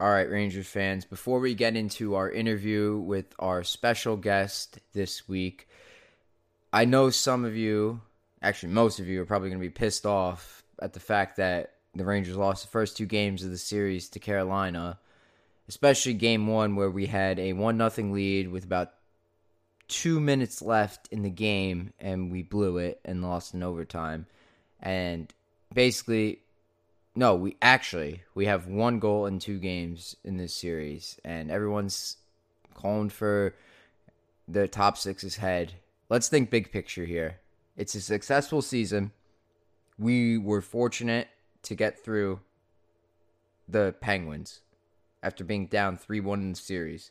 All right, Rangers fans, before we get into our interview with our special guest this week, I know some of you, actually, most of you, are probably going to be pissed off at the fact that the Rangers lost the first two games of the series to Carolina, especially game one, where we had a 1 0 lead with about two minutes left in the game and we blew it and lost in overtime. And basically, no, we actually we have one goal in two games in this series, and everyone's calling for the top six's head. Let's think big picture here. It's a successful season. We were fortunate to get through the Penguins after being down 3 1 in the series.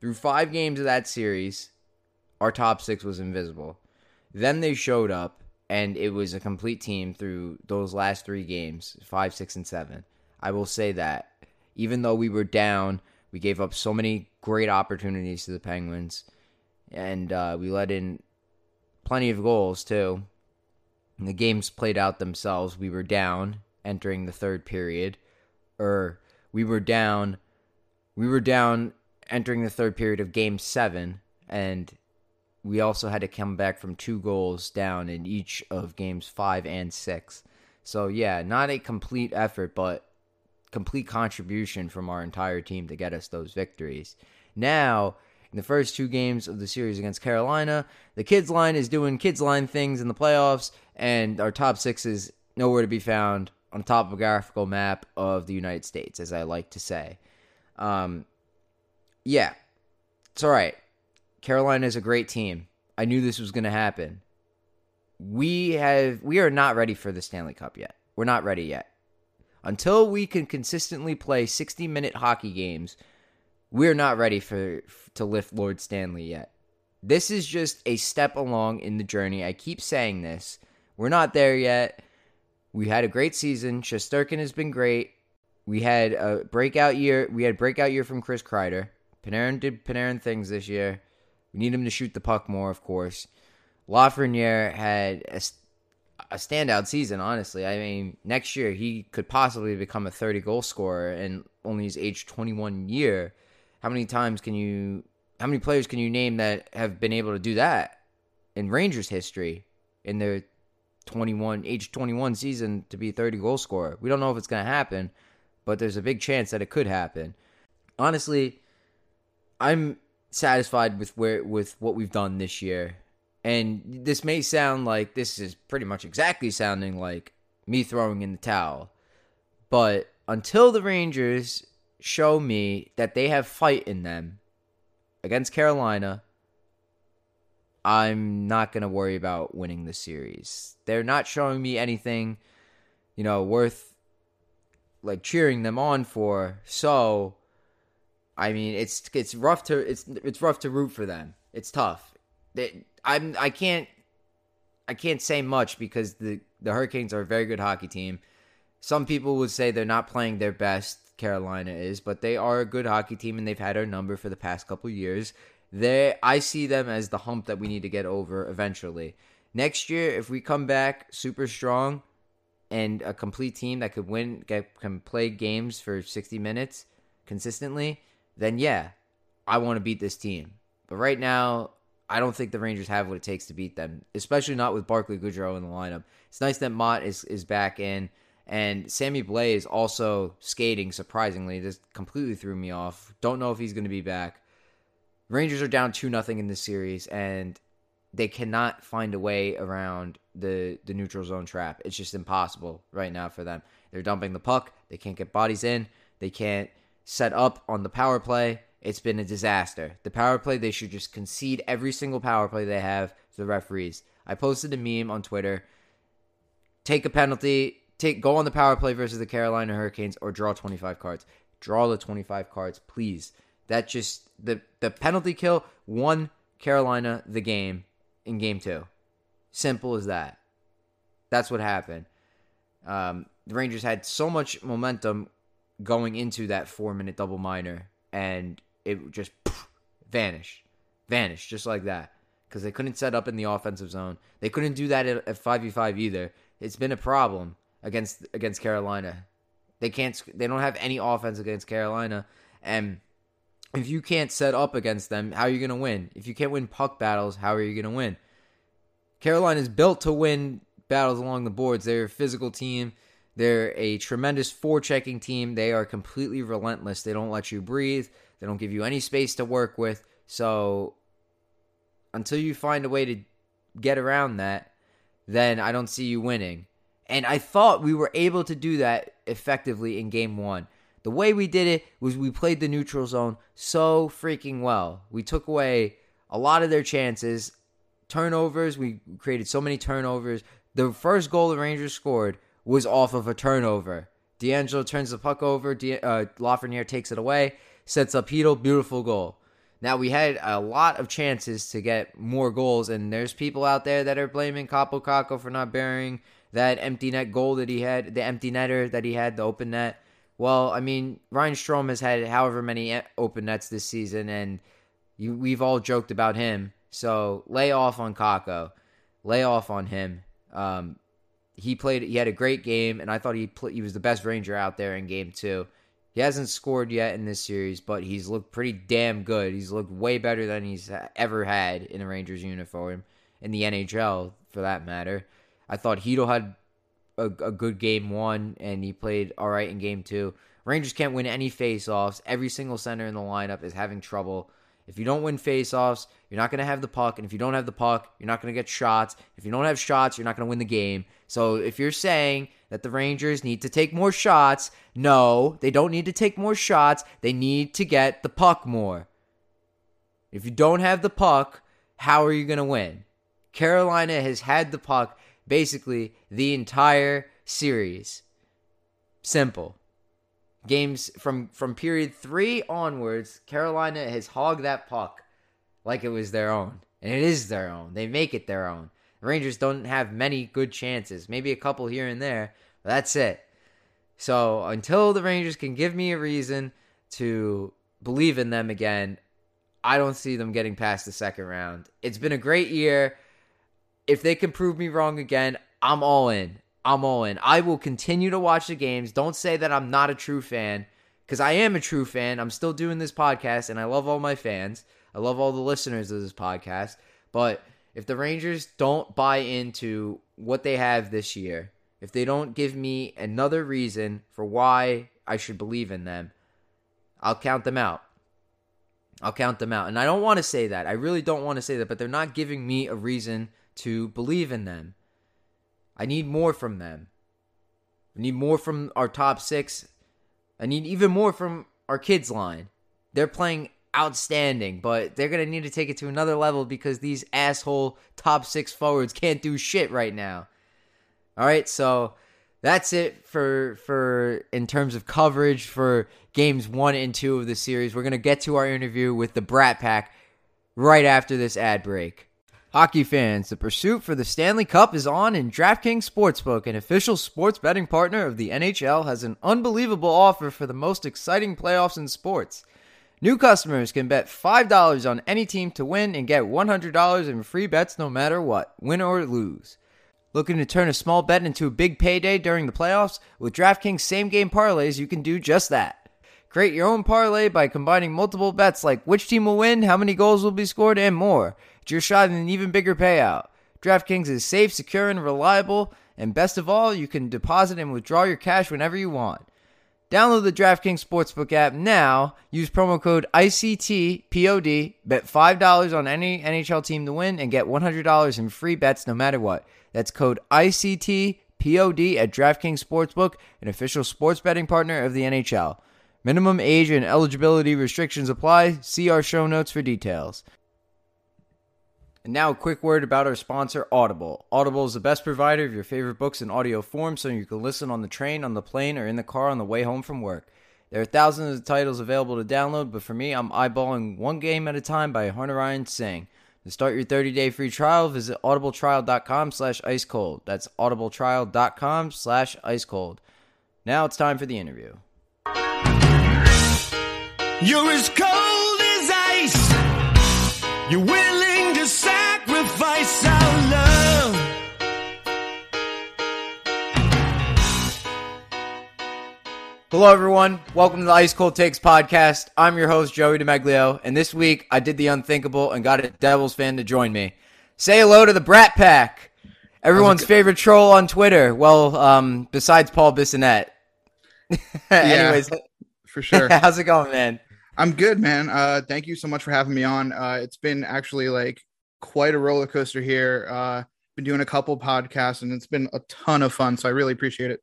Through five games of that series, our top six was invisible. Then they showed up, and it was a complete team through those last three games five, six, and seven. I will say that. Even though we were down, we gave up so many great opportunities to the Penguins, and uh, we let in plenty of goals, too. And the games played out themselves. We were down entering the third period, or we were down. We were down entering the third period of game seven, and we also had to come back from two goals down in each of games five and six. So, yeah, not a complete effort, but complete contribution from our entire team to get us those victories. Now, in the first two games of the series against Carolina, the kids line is doing kids line things in the playoffs, and our top six is nowhere to be found on a topographical map of the United States, as I like to say. Um, yeah, it's all right. Carolina is a great team. I knew this was going to happen. We have we are not ready for the Stanley Cup yet. We're not ready yet. Until we can consistently play 60-minute hockey games, we're not ready for to lift Lord Stanley yet. This is just a step along in the journey. I keep saying this. We're not there yet. We had a great season. Shesterkin has been great. We had a breakout year. We had breakout year from Chris Kreider. Panarin did Panarin things this year. We need him to shoot the puck more, of course. Lafreniere had a, a standout season, honestly. I mean, next year he could possibly become a 30 goal scorer and only his age 21 year. How many times can you, how many players can you name that have been able to do that in Rangers history in their 21, age 21 season to be a 30 goal scorer? We don't know if it's going to happen, but there's a big chance that it could happen. Honestly, I'm satisfied with where with what we've done this year. And this may sound like this is pretty much exactly sounding like me throwing in the towel. But until the Rangers show me that they have fight in them against Carolina, I'm not going to worry about winning the series. They're not showing me anything, you know, worth like cheering them on for. So, I mean, it's it's rough to it's it's rough to root for them. It's tough. They, I'm I can't I can't say much because the the Hurricanes are a very good hockey team. Some people would say they're not playing their best. Carolina is, but they are a good hockey team and they've had our number for the past couple years. They I see them as the hump that we need to get over eventually. Next year, if we come back super strong and a complete team that could win, get, can play games for 60 minutes consistently, then yeah, I want to beat this team. But right now, I don't think the Rangers have what it takes to beat them, especially not with Barclay Goodrow in the lineup. It's nice that Motte is, is back in, and Sammy Blais is also skating surprisingly. This completely threw me off. Don't know if he's going to be back. Rangers are down 2 nothing in this series, and they cannot find a way around the, the neutral zone trap. It's just impossible right now for them. They're dumping the puck. They can't get bodies in. They can't set up on the power play. It's been a disaster. The power play, they should just concede every single power play they have to the referees. I posted a meme on Twitter. Take a penalty, take go on the power play versus the Carolina Hurricanes or draw 25 cards. Draw the 25 cards, please. That just the the penalty kill won Carolina the game in game 2. Simple as that. That's what happened. Um, the Rangers had so much momentum going into that four minute double minor, and it just poof, vanished, vanished just like that because they couldn't set up in the offensive zone. They couldn't do that at five v five either. It's been a problem against against Carolina. They can't. They don't have any offense against Carolina, and if you can't set up against them, how are you going to win? If you can't win puck battles, how are you going to win? Carolina is built to win battles along the boards. They're a physical team. They're a tremendous forechecking team. They are completely relentless. They don't let you breathe. They don't give you any space to work with. So until you find a way to get around that, then I don't see you winning. And I thought we were able to do that effectively in game one. The way we did it was we played the neutral zone so freaking well. We took away a lot of their chances. Turnovers, we created so many turnovers. The first goal the Rangers scored was off of a turnover. D'Angelo turns the puck over. De- uh, Lafreniere takes it away, sets up Chytil. Beautiful goal. Now we had a lot of chances to get more goals, and there's people out there that are blaming Kaapo Kakko for not burying that empty net goal that he had, the empty netter that he had, the open net. Well, I mean, Ryan Strome has had however many open nets this season, and you, we've all joked about him. So lay off on Kakko, lay off on him. Um, he played. He had a great game, and I thought he play, he was the best Ranger out there in game two. He hasn't scored yet in this series, but he's looked pretty damn good. He's looked way better than he's ever had in a Rangers uniform in the NHL, for that matter. I thought Chytil had a, a good game one, and he played all right in game two. Rangers can't win any faceoffs. Every single center in the lineup is having trouble. If you don't win faceoffs, you're not going to have the puck. And if you don't have the puck, you're not going to get shots. If you don't have shots, you're not going to win the game. So if you're saying that the Rangers need to take more shots, no, they don't need to take more shots. They need to get the puck more. If you don't have the puck, how are you going to win? Carolina has had the puck basically the entire series. Simple. Games from from period 3 onwards, Carolina has hogged that puck like it was their own. And it is their own. They make it their own. The Rangers don't have many good chances. Maybe a couple here and there. that's it. So until the Rangers can give me a reason to believe in them again, I don't see them getting past the second round. It's been a great year if they can prove me wrong again, I'm all in. I'm all in. I will continue to watch the games. Don't say that I'm not a true fan because I am a true fan. I'm still doing this podcast and I love all my fans. I love all the listeners of this podcast. But if the Rangers don't buy into what they have this year, if they don't give me another reason for why I should believe in them, I'll count them out. I'll count them out. And I don't want to say that. I really don't want to say that, but they're not giving me a reason to believe in them. I need more from them. I need more from our top six. I need even more from our kids' line. They're playing outstanding, but they're going to need to take it to another level because these asshole top six forwards can't do shit right now. All right, so that's it for for in terms of coverage for games one and two of the series. We're gonna get to our interview with the Brat Pack right after this ad break. Hockey fans, the pursuit for the Stanley Cup is on, and DraftKings Sportsbook, an official sports betting partner of the NHL, has an unbelievable offer for the most exciting playoffs in sports. New customers can bet $5 on any team to win and get $100 in free bets no matter what, win or lose. Looking to turn a small bet into a big payday during the playoffs? With DraftKings same game parlays, you can do just that. Create your own parlay by combining multiple bets like which team will win, how many goals will be scored, and more. It's your shot at an even bigger payout. DraftKings is safe, secure, and reliable, and best of all, you can deposit and withdraw your cash whenever you want. Download the DraftKings Sportsbook app now. Use promo code ICTPOD. Bet $5 on any NHL team to win and get $100 in free bets no matter what. That's code ICTPOD at DraftKings Sportsbook, an official sports betting partner of the NHL. Minimum age and eligibility restrictions apply. See our show notes for details. And now, a quick word about our sponsor, Audible. Audible is the best provider of your favorite books in audio form so you can listen on the train, on the plane, or in the car on the way home from work. There are thousands of titles available to download, but for me, I'm eyeballing one game at a time by Hunter Ryan Singh. To start your 30-day free trial, visit audibletrial.com slash icecold. That's audibletrial.com slash icecold. Now it's time for the interview. You're as cold as ice. You will sacrifice our love. Hello, everyone. Welcome to the Ice Cold Takes podcast. I'm your host, Joey DeMeglio, and this week I did the unthinkable and got a Devils fan to join me. Say hello to the Brat Pack, everyone's favorite troll on Twitter. Well, um, besides Paul Bissonnette. Anyways, for sure. how's it going, man? I'm good, man. Uh, thank you so much for having me on. Uh, it's been actually like quite a roller coaster here. Uh, been doing a couple podcasts and it's been a ton of fun. So I really appreciate it.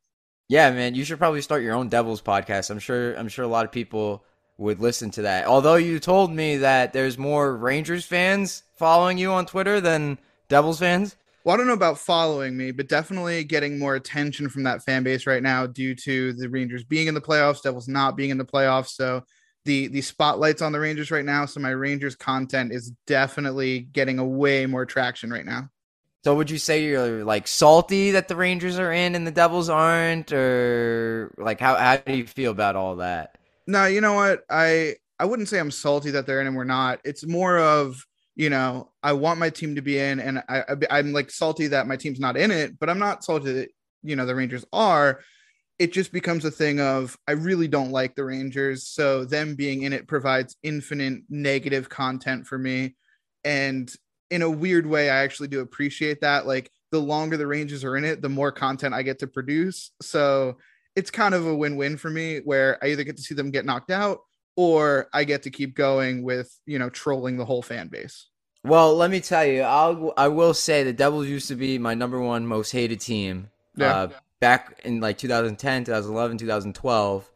Yeah, man, you should probably start your own Devils podcast. I'm sure I'm sure a lot of people would listen to that. Although you told me that there's more Rangers fans following you on Twitter than Devils fans. Well, I don't know about following me, but definitely getting more attention from that fan base right now due to the Rangers being in the playoffs, Devils not being in the playoffs. So the the spotlights on the Rangers right now. So my Rangers content is definitely getting a way more traction right now. So would you say you're like salty that the Rangers are in and the Devils aren't, or like how how do you feel about all that? No, you know what I I wouldn't say I'm salty that they're in and we're not. It's more of you know I want my team to be in, and I, I I'm like salty that my team's not in it, but I'm not salty that you know the Rangers are. It just becomes a thing of I really don't like the Rangers, so them being in it provides infinite negative content for me, and in a weird way, I actually do appreciate that. Like the longer the Rangers are in it, the more content I get to produce. So it's kind of a win-win for me where I either get to see them get knocked out or I get to keep going with, you know, trolling the whole fan base. Well, let me tell you, I'll I will say the Devils used to be my number one most hated team. Yeah. Uh, back in like 2010, 2011, 2012.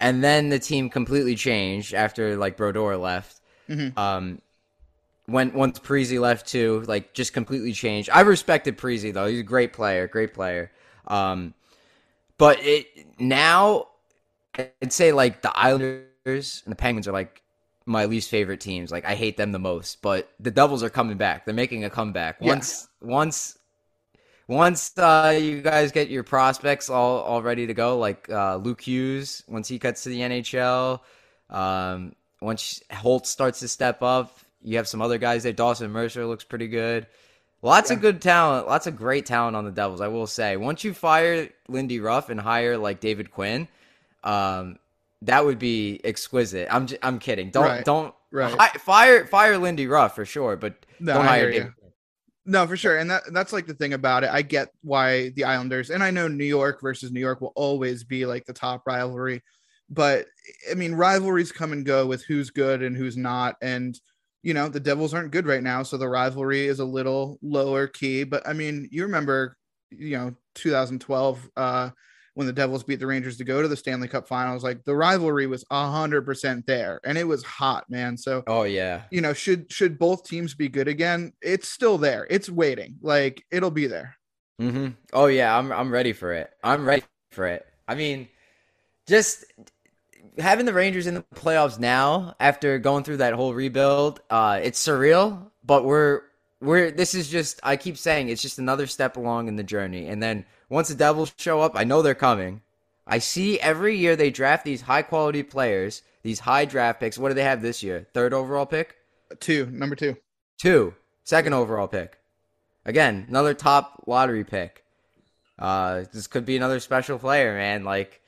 And then the team completely changed after like Brodeur left. Mm-hmm. Um, when once Parise left too, like just completely changed. I respected Parise though; he's a great player, great player. Um, but it now, I'd say like the Islanders and the Penguins are like my least favorite teams. Like I hate them the most. But the Devils are coming back; they're making a comeback. Once, yeah. once, once uh, you guys get your prospects all all ready to go, like uh, Luke Hughes, once he cuts to the NHL. Um, once Holt starts to step up, you have some other guys there. Dawson Mercer looks pretty good. Lots yeah. of good talent, lots of great talent on the Devils. I will say, once you fire Lindy Ruff and hire like David Quinn, um, that would be exquisite. I'm j- I'm kidding. Don't right. don't right. Hi- fire fire Lindy Ruff for sure, but no, don't hire David. No, for sure, and that that's like the thing about it. I get why the Islanders, and I know New York versus New York will always be like the top rivalry, but I mean rivalries come and go with who's good and who's not, and you know the devils aren't good right now so the rivalry is a little lower key but i mean you remember you know 2012 uh when the devils beat the rangers to go to the stanley cup finals like the rivalry was 100% there and it was hot man. So oh yeah. you know should should both teams be good again? It's still there. It's waiting. Like it'll be there. Mm-hmm. oh yeah i'm i'm ready for it. I'm ready for it. I mean just having the Rangers in the playoffs now after going through that whole rebuild, uh, it's surreal. But we're we're this is just I keep saying it's just another step along in the journey. And then once the Devils show up, I know they're coming. I see every year they draft these high quality players, these high draft picks. What do they have this year? Third overall pick? Two, number two. Two, second overall pick. Again, another top lottery pick. Uh, this could be another special player, man. Like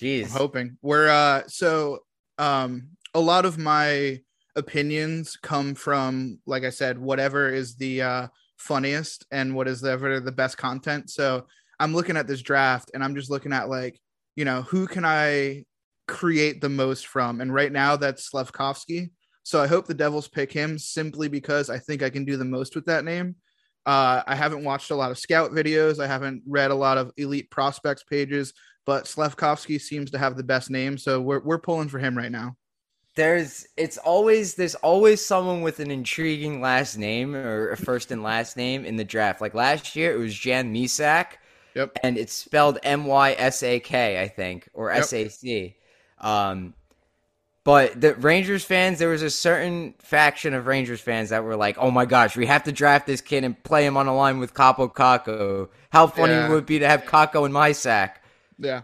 Jeez. I'm hoping. We're uh so um a lot of my opinions come from like I said, whatever is the uh funniest and what is ever the best content. So I'm looking at this draft and I'm just looking at like, you know, who can I create the most from? And right now that's Slafkovsky. So I hope the Devils pick him simply because I think I can do the most with that name. Uh, I haven't watched a lot of scout videos. I haven't read a lot of elite prospects pages but Slafkovsky seems to have the best name, so we're we're pulling for him right now. There's it's always there's always someone with an intriguing last name or a first and last name in the draft. Like last year, it was Jan Mysak. Yep. And it's spelled M Y S A K, I think, or S A C. Um, but the Rangers fans, there was a certain faction of Rangers fans that were like, "Oh my gosh, we have to draft this kid and play him on a line with Kaapo Kakko. How funny yeah. would it be to have Kakko in my sack?" Yeah.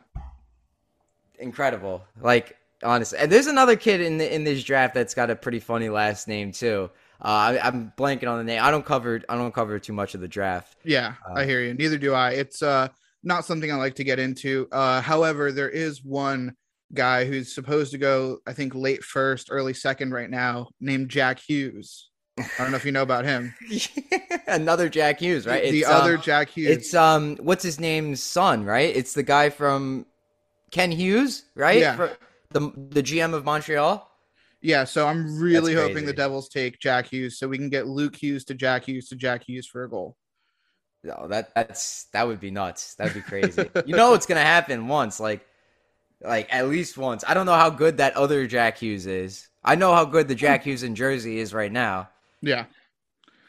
Incredible. Like honestly, and there's another kid in the, in this draft that's got a pretty funny last name too. Uh, I, am blanking on the name. I don't cover I don't cover too much of the draft. Yeah, uh, I hear you. Neither do I. It's uh not something I like to get into. Uh, however, there is one guy who's supposed to go, I think, late first, early second right now, named Jack Hughes. I don't know if you know about him. Another Jack Hughes, right? The other um, Jack Hughes. It's um, what's his name's son, right? It's the guy from Kent Hughes, right? Yeah. For- the the GM of Montreal. Yeah, so I'm really That's hoping crazy. the Devils take Jack Hughes so we can get Luke Hughes to Jack Hughes to Jack Hughes for a goal. No, that that's that would be nuts. That'd be crazy. you know what's gonna happen once, like like at least once. I don't know how good that other Jack Hughes is. I know how good the Jack Hughes in Jersey is right now. Yeah,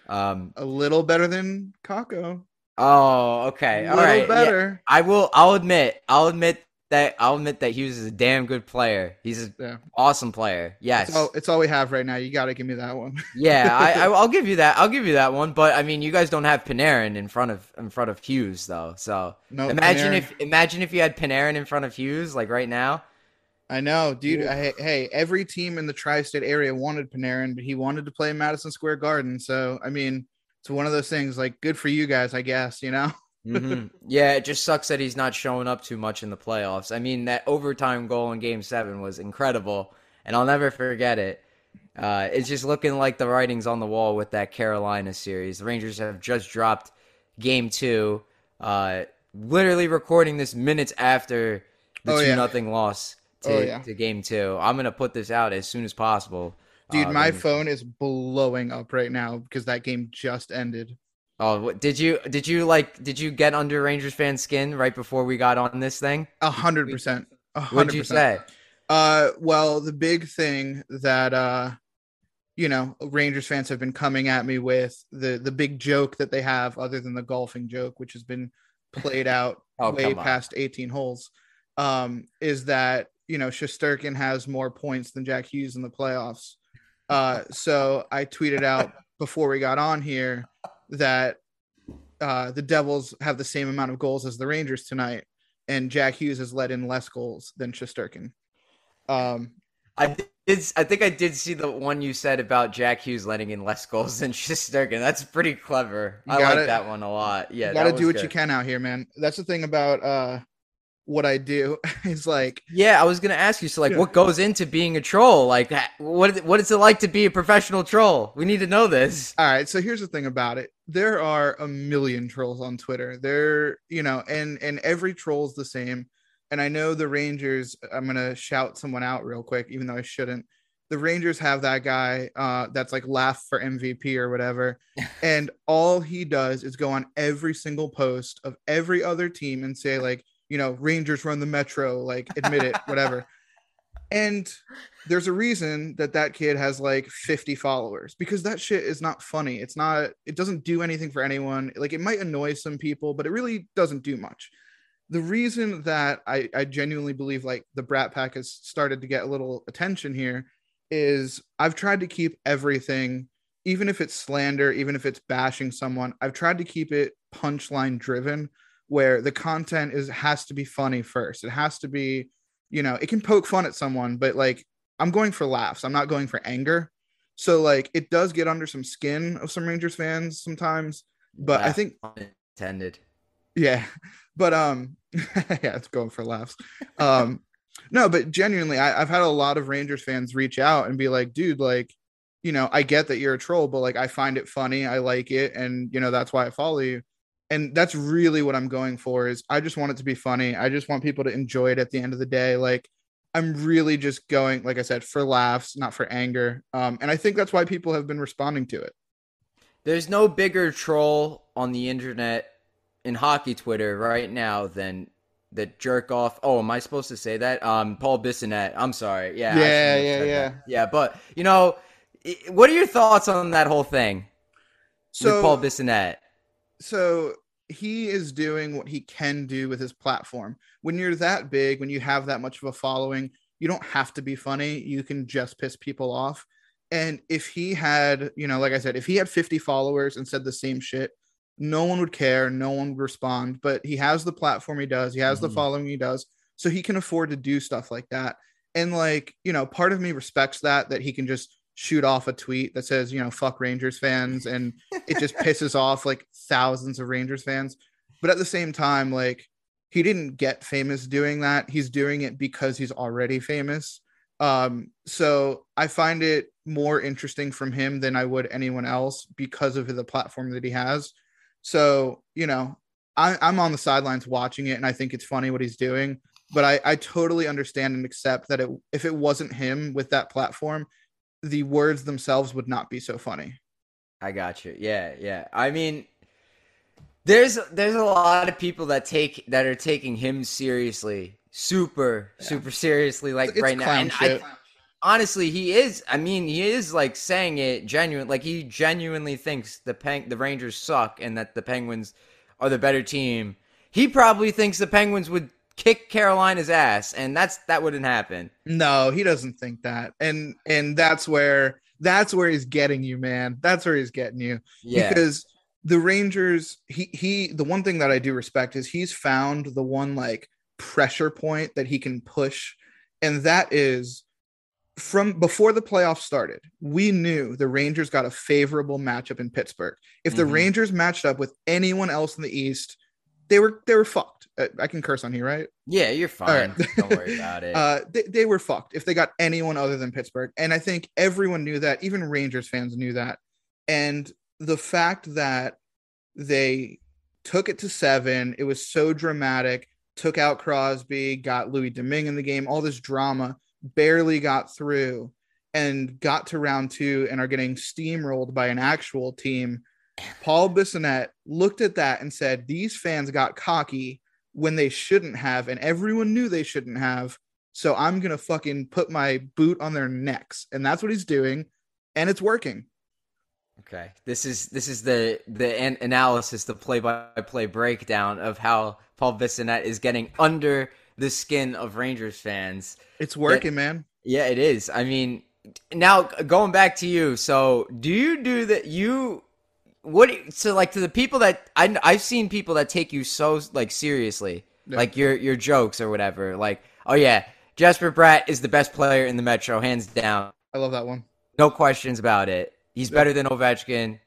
Um. a little better than Kakko. Oh, okay. A All right. yeah. better. I will. I'll admit. I'll admit that. I'll admit that Hughes is a damn good player. He's an Yeah. awesome player. Yes. It's all, it's all we have right now. You got to give me that one. yeah. I, I. I'll give you that. I'll give you that one. But I mean, you guys don't have Panarin in front of in front of Hughes though. So imagine Panarin- if imagine if you had Panarin in front of Hughes like right now. I know, dude. I, hey, every team in the tri-state area wanted Panarin, but he wanted to play in Madison Square Garden. So, I mean, it's one of those things. Like, good for you guys, I guess. You know. Hmm Yeah, it just sucks that he's not showing up too much in the playoffs. I mean, that overtime goal in Game Seven was incredible, and I'll never forget it. Uh, it's just looking like the writing's on the wall with that Carolina series. The Rangers have just dropped Game Two, uh, literally recording this minutes after the Oh, two yeah. nothing loss to, Oh, yeah. to Game Two. I'm gonna put this out as soon as possible. Dude, Uh, my phone is blowing up right now because that game just ended. Oh, what, did you did you like did you get under Rangers fan skin right before we got on this thing? A hundred percent. What'd you say? Uh, well, the big thing that uh, you know, Rangers fans have been coming at me with the the big joke that they have, other than the golfing joke, which has been played out Oh, way past 18 holes, um, is that you know Shesterkin has more points than Jack Hughes in the playoffs. Uh, so I tweeted out before we got on here that uh, the Devils have the same amount of goals as the Rangers tonight, and Jack Hughes has let in less goals than Shesterkin. Um, I did. I think I did see the one you said about Jack Hughes letting in less goals than Shesterkin. That's pretty clever. I gotta- like that one a lot. Yeah, you got to that do what you can out here, man. That's the thing about uh, what I do is like Yeah, I was gonna ask you. So, like, Yeah. what goes into being a troll? Like, ha- what what is it like to be a professional troll? We need to know this. All right, so here's the thing about it. There are a million trolls on Twitter. There, you know, and and every troll's the same. And I know the Rangers, I'm going to shout someone out real quick even though I shouldn't. The Rangers have that guy uh that's like laugh for MVP or whatever. and all he does is go on every single post of every other team and say like, you know, Rangers run the Metro, like admit it, whatever. And there's a reason that that kid has like 50 followers because that shit is not funny. It's not, it doesn't do anything for anyone. Like it might annoy some people, but it really doesn't do much. The reason that I, I genuinely believe like the Brat Pack has started to get a little attention here is I've tried to keep everything, even if it's slander, even if it's bashing someone, I've tried to keep it punchline driven where the content is has to be funny first. It has to be, you know, it can poke fun at someone, but like I'm going for laughs. I'm not going for anger. So like it does get under some skin of some Rangers fans sometimes, but I think intended. yeah. But um yeah, it's going for laughs. Um no, but genuinely I, I've had a lot of Rangers fans reach out and be like, dude, like, you know, I get that you're a troll, but like I find it funny. I like it, and you know, that's why I follow you. And that's really what I'm going for is I just want it to be funny. I just want people to enjoy it at the end of the day. Like I'm really just going, like I said, for laughs, not for anger. Um, and I think that's why people have been responding to it. There's no bigger troll on the internet in hockey Twitter right now than the jerk off. Oh, am I supposed to say that? Um, Paul Bissonnette. I'm sorry. Yeah. Yeah, yeah, yeah. that. Yeah, but you know, what are your thoughts on that whole thing So with Paul Bissonnette? So he is doing what he can do with his platform. When you're that big, when you have that much of a following, you don't have to be funny. You can just piss people off. And if he had, you know, like I said, if he had 50 followers and said the same shit, no one would care, no one would respond. But he has the platform he does, he has the Mhm. following he does, so he can afford to do stuff like that. And like, you know, part of me respects that that he can just shoot off a tweet that says, you know, fuck Rangers fans and it just pisses off like thousands of Rangers fans. But at the same time, like he didn't get famous doing that. He's doing it because he's already famous. Um, so I find it more interesting from him than I would anyone else because of the platform that he has. So, you know, I, I'm on the sidelines watching it and I think it's funny what he's doing, but I, I totally understand and accept that it, if it wasn't him with that platform, the words themselves would not be so funny. I got you. Yeah, yeah. I mean, there's there's a lot of people that take that are taking him seriously, super yeah. super seriously, like it's right now. And I, honestly, he is. I mean, he is like saying it genuine. Like he genuinely thinks the Peng- the Rangers suck and that the Penguins are the better team. He probably thinks the Penguins would kick Carolina's ass, and that's that wouldn't happen. No, he doesn't think that, and and that's where that's where he's getting you, man. That's where he's getting you. Yeah. Because the Rangers, he he, the one thing that I do respect is he's found the one like pressure point that he can push, and that is from before the playoffs started, we knew the Rangers got a favorable matchup in Pittsburgh. If mm-hmm. the Rangers matched up with anyone else in the East, they were they were fucked. Uh, I can curse on here, right? Yeah, you're fine. Right. Don't worry about it. Uh, they, they were fucked if they got anyone other than Pittsburgh, and I think everyone knew that. Even Rangers fans knew that. And the fact that they took it to seven, it was so dramatic. Took out Crosby, got Louis Domingue in the game, all this drama, barely got through, and got to round two and are getting steamrolled by an actual team Paul Bissonnette looked at that and said, These fans got cocky when they shouldn't have, and everyone knew they shouldn't have. So I'm gonna fucking put my boot on their necks. And that's what he's doing, and it's working. Okay. This is this is the the an- analysis, the play by play breakdown of how Paul Bissonnette is getting under the skin of Rangers fans. It's working, it, man. Yeah, it is. I mean, now going back to you. So, do you do that? You what so like to the people that I I've seen people that take you so like seriously, yeah. like your your jokes or whatever. Like, oh yeah, Jesper Bratt is the best player in the Metro, hands down. I love that one. No questions about it. He's yeah. better than Ovechkin.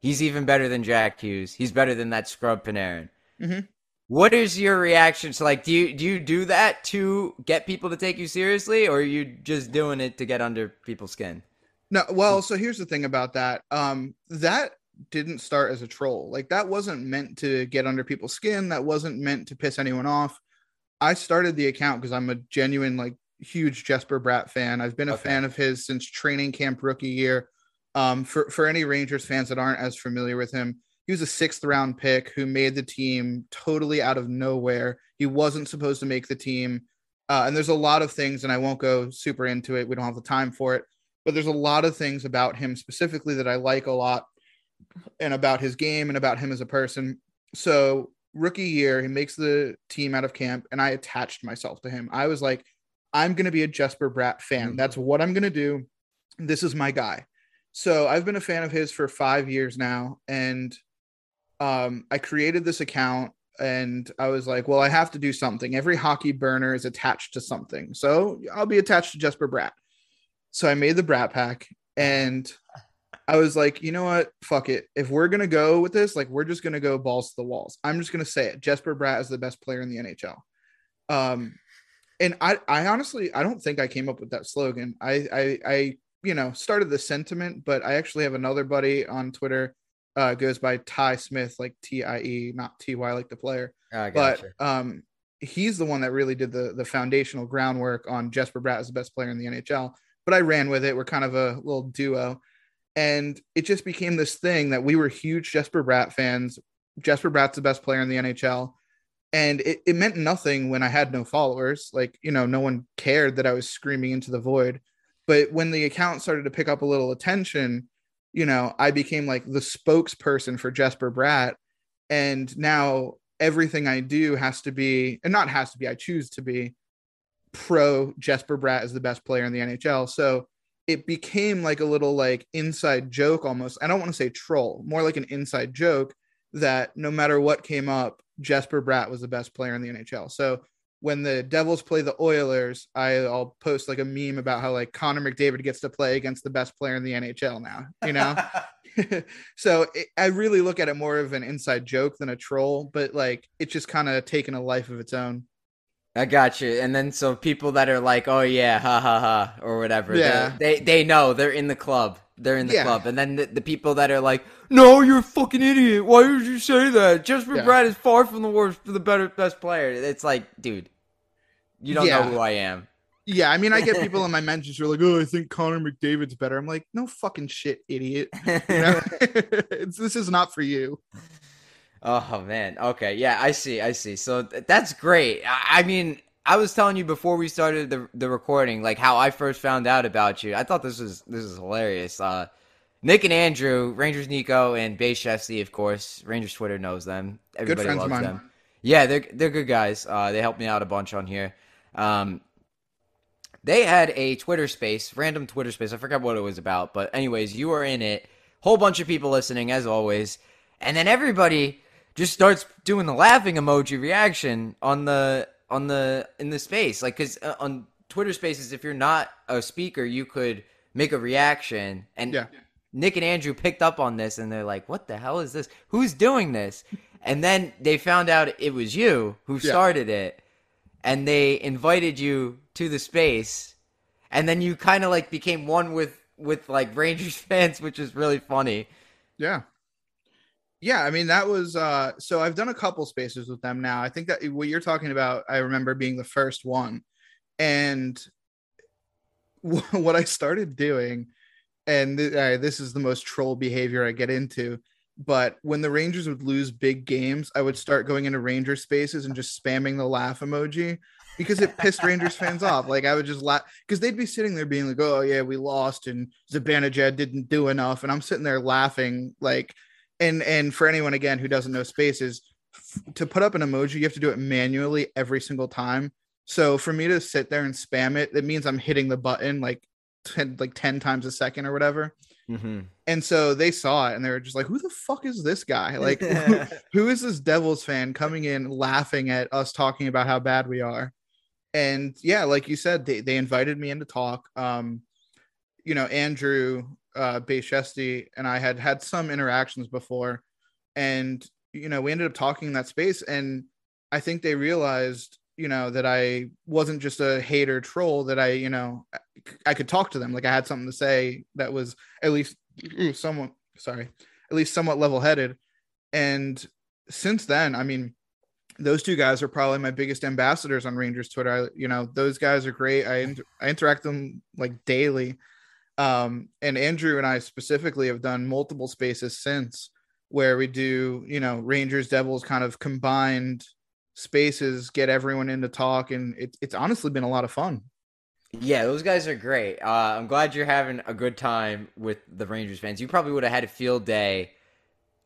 He's even better than Jack Hughes. He's better than that scrub Panarin. Mm-hmm. What is your reaction to like? Do you do you do that to get people to take you seriously, or are you just doing it to get under people's skin? No, well, so here's the thing about that. Um, that didn't start as a troll. Like that wasn't meant to get under people's skin. That wasn't meant to piss anyone off. I started the account because I'm a genuine, like, huge Jesper Bratt fan. I've been a okay. fan of his since training camp rookie year. Um, for for any Rangers fans that aren't as familiar with him, he was a sixth round pick who made the team totally out of nowhere. He wasn't supposed to make the team. Uh, and there's a lot of things, and I won't go super into it. We don't have the time for it, but there's a lot of things about him specifically that I like a lot and about his game and about him as a person. So rookie year, he makes the team out of camp, and I attached myself to him. I was like, I'm gonna be a Jesper Bratt fan. Mm-hmm. That's what I'm gonna do. This is my guy. So I've been a fan of his for five years now, and um, I created this account and I was like, well, I have to do something. Every hockey burner is attached to something. So I'll be attached to Jesper Bratt. So I made the Bratt pack and I was like, you know what? Fuck it. If we're gonna go with this, like we're just gonna go balls to the walls. I'm just gonna say it. Jesper Bratt is the best player in the NHL. Um, and I, I honestly, I don't think I came up with that slogan. I, I, I, you know, started the sentiment, but I actually have another buddy on Twitter, uh, goes by Ty Smith, like T I E, not T Y, like the player. Oh, but um, he's the one that really did the the foundational groundwork on Jesper Bratt as the best player in the NHL. But I ran with it. We're kind of a little duo and it just became this thing that we were huge Jesper Bratt fans. Jesper Bratt's the best player in the NHL. And it, it meant nothing when I had no followers. Like, you know, no one cared that I was screaming into the void. But when the account started to pick up a little attention, you know, I became like the spokesperson for Jesper Bratt. And now everything I do has to be, and not has to be, I choose to be pro Jesper Bratt as the best player in the NHL. So it became like a little like inside joke almost. I don't want to say troll, more like an inside joke that no matter what came up, Jesper Bratt was the best player in the NHL. So when the Devils play the Oilers, I'll post like a meme about how like Connor McDavid gets to play against the best player in the NHL now, you know? so it, I really look at it more of an inside joke than a troll, but like it's just kind of taken a life of its own. I got you. And then so people that are like, "Oh yeah, ha ha ha," or whatever, Yeah. they they know they're in the club. They're in the Yeah. club. And then the, the people that are like, "No, you're a fucking idiot. Why did you say that? Jesper Yeah. Bratt is far from the worst, for the better best player." It's like, dude, you don't Yeah. know who I am. Yeah, I mean, I get people in my mentions who are like, "Oh, I think Connor McDavid's better." I'm like, "No fucking shit, idiot." You know, it's, this is not for you. Oh man. Okay. Yeah, I see. I see. So th- that's great. I-, I mean, I was telling you before we started the the recording, like how I first found out about you. I thought this was this is hilarious. Uh, Nick and Andrew, Rangers Nico and Bay Chesty, of course. Rangers Twitter knows them. Everybody loves them. Yeah, they're they're good guys. Uh, they helped me out a bunch on here. Um, they had a Twitter space, random Twitter space. I forgot what it was about, but anyways, you were in it. Whole bunch of people listening, as always, and then everybody just starts doing the laughing emoji reaction on the on the in the space, like because uh, on Twitter Spaces, if you're not a speaker, you could make a reaction, and Yeah. Nick and Andrew picked up on this, and they're like, "What the hell is this? Who's doing this?" And then they found out it was you who Yeah. started it, and they invited you to the space, and then you kind of like became one with with like Rangers fans, which is really funny. Yeah. Yeah, I mean that was uh so I've done a couple spaces with them now. I think that what you're talking about I remember being the first one. And what I started doing and th- uh, this is the most troll behavior I get into, but when the Rangers would lose big games, I would start going into Ranger spaces and just spamming the laugh emoji because it pissed Rangers fans off. Like I would just laugh because they'd be sitting there being like, "Oh yeah, we lost and Zibanejad didn't do enough," and I'm sitting there laughing like and and for anyone again who doesn't know spaces f- to put up an emoji you have to do it manually every single time. So for me to sit there and spam it it means i'm hitting the button like 10 like 10 times a second or whatever. Mm-hmm. and so they saw it and they were just like who the fuck is this guy? Like who, who is this devils fan coming in laughing at us talking about how bad we are? And yeah like you said they, they invited me in to talk. Um you know andrew uh Bayshesty and i had had some interactions before and you know we ended up talking in that space and i think they realized you know that i wasn't just a hater troll that i you know i could talk to them like i had something to say that was at least somewhat sorry at least somewhat level-headed and since then i mean those two guys are probably my biggest ambassadors on Rangers Twitter. I, you know, those guys are great. I I interact them like daily. Um, and Andrew and I specifically have done multiple spaces since where we do, you know, Rangers Devils kind of combined spaces, get everyone in to talk, and it, it's honestly been a lot of fun. Yeah, those guys are great. Uh, I'm glad you're having a good time with the Rangers fans. You probably would have had a field day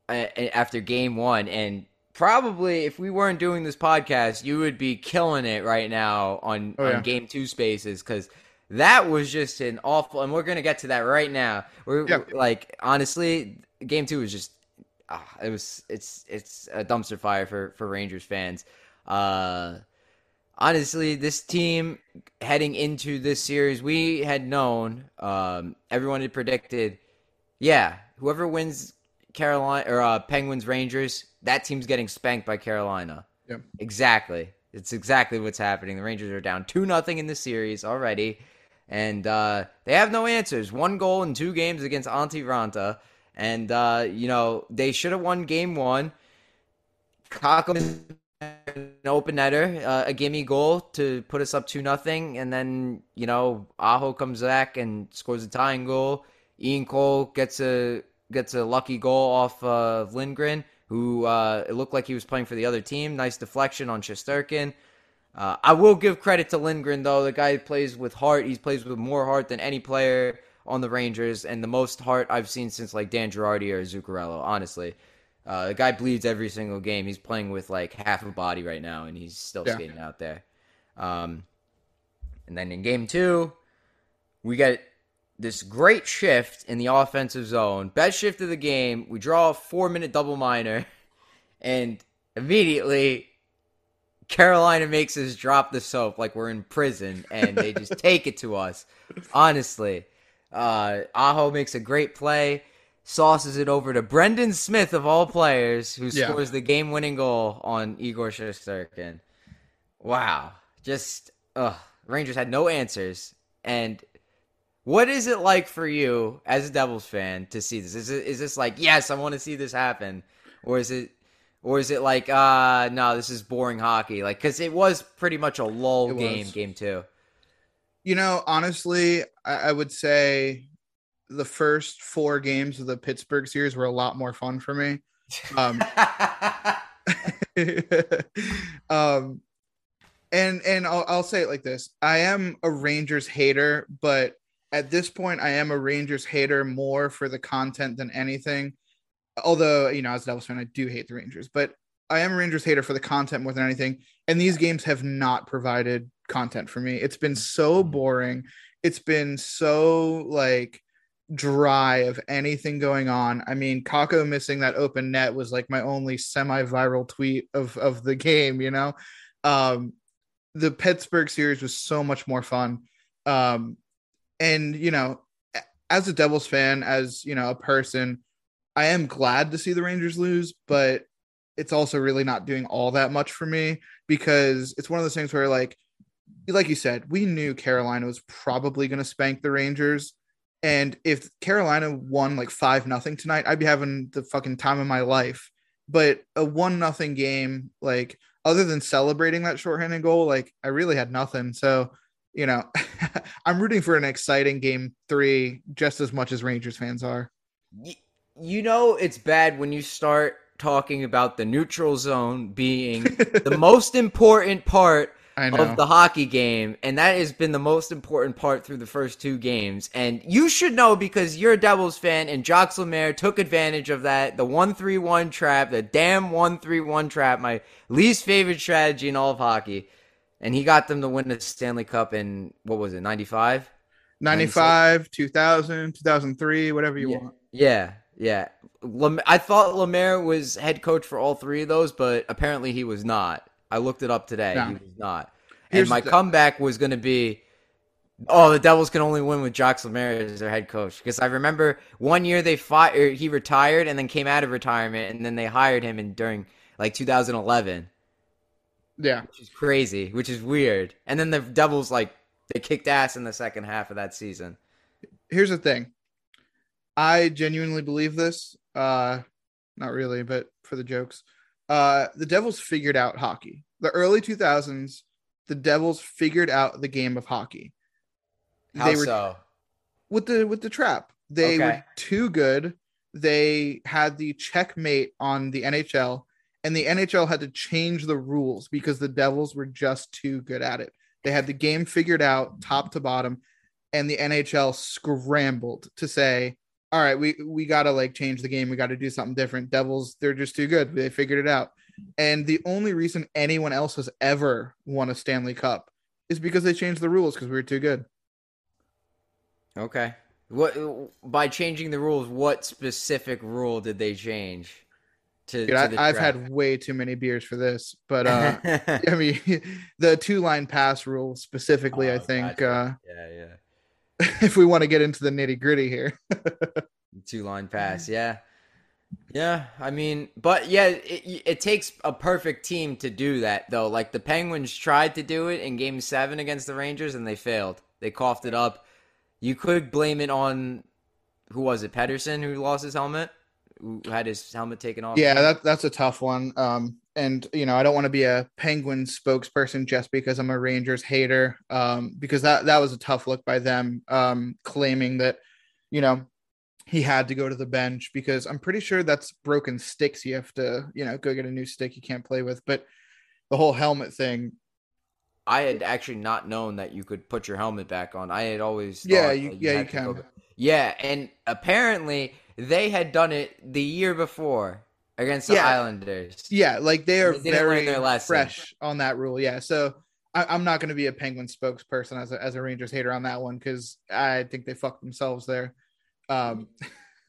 uh, after game one, and probably if we weren't doing this podcast, you would be killing it right now on, Oh, yeah. on game two spaces because that was just an awful. And we're gonna get to that right now. We're, Yeah. we're- like honestly, game two was just ah, it was it's it's a dumpster fire for for Rangers fans. Uh, honestly, this team heading into this series, we had known, um, everyone had predicted, yeah, whoever wins Carolina or uh, Penguins Rangers, that team's getting spanked by Carolina. Yeah. Exactly. It's exactly what's happening. The Rangers are down two nothing in the series already, and uh, they have no answers. One goal in two games against Antti Raanta, and uh, you know they should have won game one. Kakko an open netter, uh, a gimme goal to put us up two nothing, and then you know Aho comes back and scores a tying goal. Ian Cole gets a gets a lucky goal off of Lindgren, who uh, it looked like he was playing for the other team. Nice deflection on Shesterkin. Uh, I will give credit to Lindgren though. The guy plays with heart. He plays with more heart than any player on the Rangers, and the most heart I've seen since like Dan Girardi or Zuccarello. Honestly, uh, the guy bleeds every single game. He's playing with like half a body right now, and he's still Yeah. skating out there. Um, and then in game two, we get this great shift in the offensive zone. Best shift of the game. We draw a four minute double minor, and immediately Carolina makes us drop the soap like we're in prison, and they just take it to us. Honestly, uh, Aho makes a great play, sauces it over to Brendan Smith of all players, who Yeah. scores the game-winning goal on Igor Shesterkin. Wow, just ugh. Rangers had no answers. And what is it like for you as a Devils fan to see this? Is it is this like yes, I want to see this happen, or is it? Or is it like, uh, no, this is boring hockey? Like, because it was pretty much a lull It game, was. game two. You know, honestly, I, I would say the first four games of the Pittsburgh series were a lot more fun for me. Um, um and and I'll, I'll say it like this i am a rangers hater but at this point i am a rangers hater more for the content than anything although you know as a devils fan i do hate the rangers but i am a rangers hater for the content more than anything and these games have not provided content for me it's been so boring it's been so like dry of anything going on. I mean, Kakko missing that open net was like my only semi-viral tweet of of the game, you know. Um the Pittsburgh series was so much more fun. Um and you know, as a Devils fan, as you know, a person, I am glad to see the Rangers lose, but it's also really not doing all that much for me because it's one of those things where like like you said, we knew Carolina was probably going to spank the Rangers. And if Carolina won like five nothing tonight, I'd be having the fucking time of my life. But a one nothing game, like other than celebrating that shorthanded goal, like I really had nothing. So, you know, I'm rooting for an exciting game three just as much as Rangers fans are. You know it's bad when you start talking about the neutral zone being the most important part of the hockey game and that has been the most important part through the first two games. And you should know because you're a devils fan and Jacques Lemaire took advantage of that the 1-3-1 trap the damn 1-3-1 trap my least favorite strategy in all of hockey. And he got them to win the Stanley Cup in what was it 95 95, 2000, 2003, whatever you yeah. want. Yeah, yeah. I thought Lemaire was head coach for all three of those, but apparently he was not. I looked it up today. No. He was not. Here's and my the- comeback was going to be, oh, the Devils can only win with Jacques Lemaire as their head coach. Because I remember one year they fired, er, he retired and then came out of retirement, and then they hired him in during like 2011, Yeah. which is crazy, which is weird. And then the Devils like they kicked ass in the second half of that season. here's the thing i genuinely believe this. Uh not really but for the jokes. Uh the devils figured out hockey. The early 2000s the devils figured out the game of hockey. How they were so? with the with the trap. They Okay. were too good. They had the checkmate on the nhl and the nhl had to change the rules because the devils were just too good at it. They had the game figured out top to bottom and the nhl scrambled to say all right we we gotta like change the game we gotta do something different devils they're just too good they figured it out and the only reason anyone else has ever won a stanley cup is because they changed the rules because we were too good Okay. What by changing the rules? What specific rule did they change? To, Dude, to I, the I've had way too many beers for this, but uh, I mean, the two line pass rule specifically, I Oh, think, gotcha. yeah, yeah. if we want to get into the nitty gritty here, Two line pass. Yeah, yeah. I mean, but yeah, it, it takes a perfect team to do that, though. Like the Penguins tried to do it in Game Seven against the Rangers, and they failed. They coughed it up. You could blame it on who was it? Pettersson who lost his helmet, who had his helmet taken off. yeah, that that's a tough one. Um, and you know, I don't want to be a Penguin spokesperson just because I'm a Rangers hater, um, because that that was a tough look by them, um, claiming that, you know, he had to go to the bench because I'm pretty sure that's broken sticks. You have to, you know, go get a new stick you can't play with, but the whole helmet thing I had actually not known that you could put your helmet back on. I had always Yeah, thought you- yeah, you can. Yeah, and apparently they had done it the year before against the Yeah. Islanders. Yeah, like they are They very fresh on that rule. Yeah, so I, I'm not going to be a Penguin spokesperson as a, as a Rangers hater on that one because I think they fucked themselves there. Um,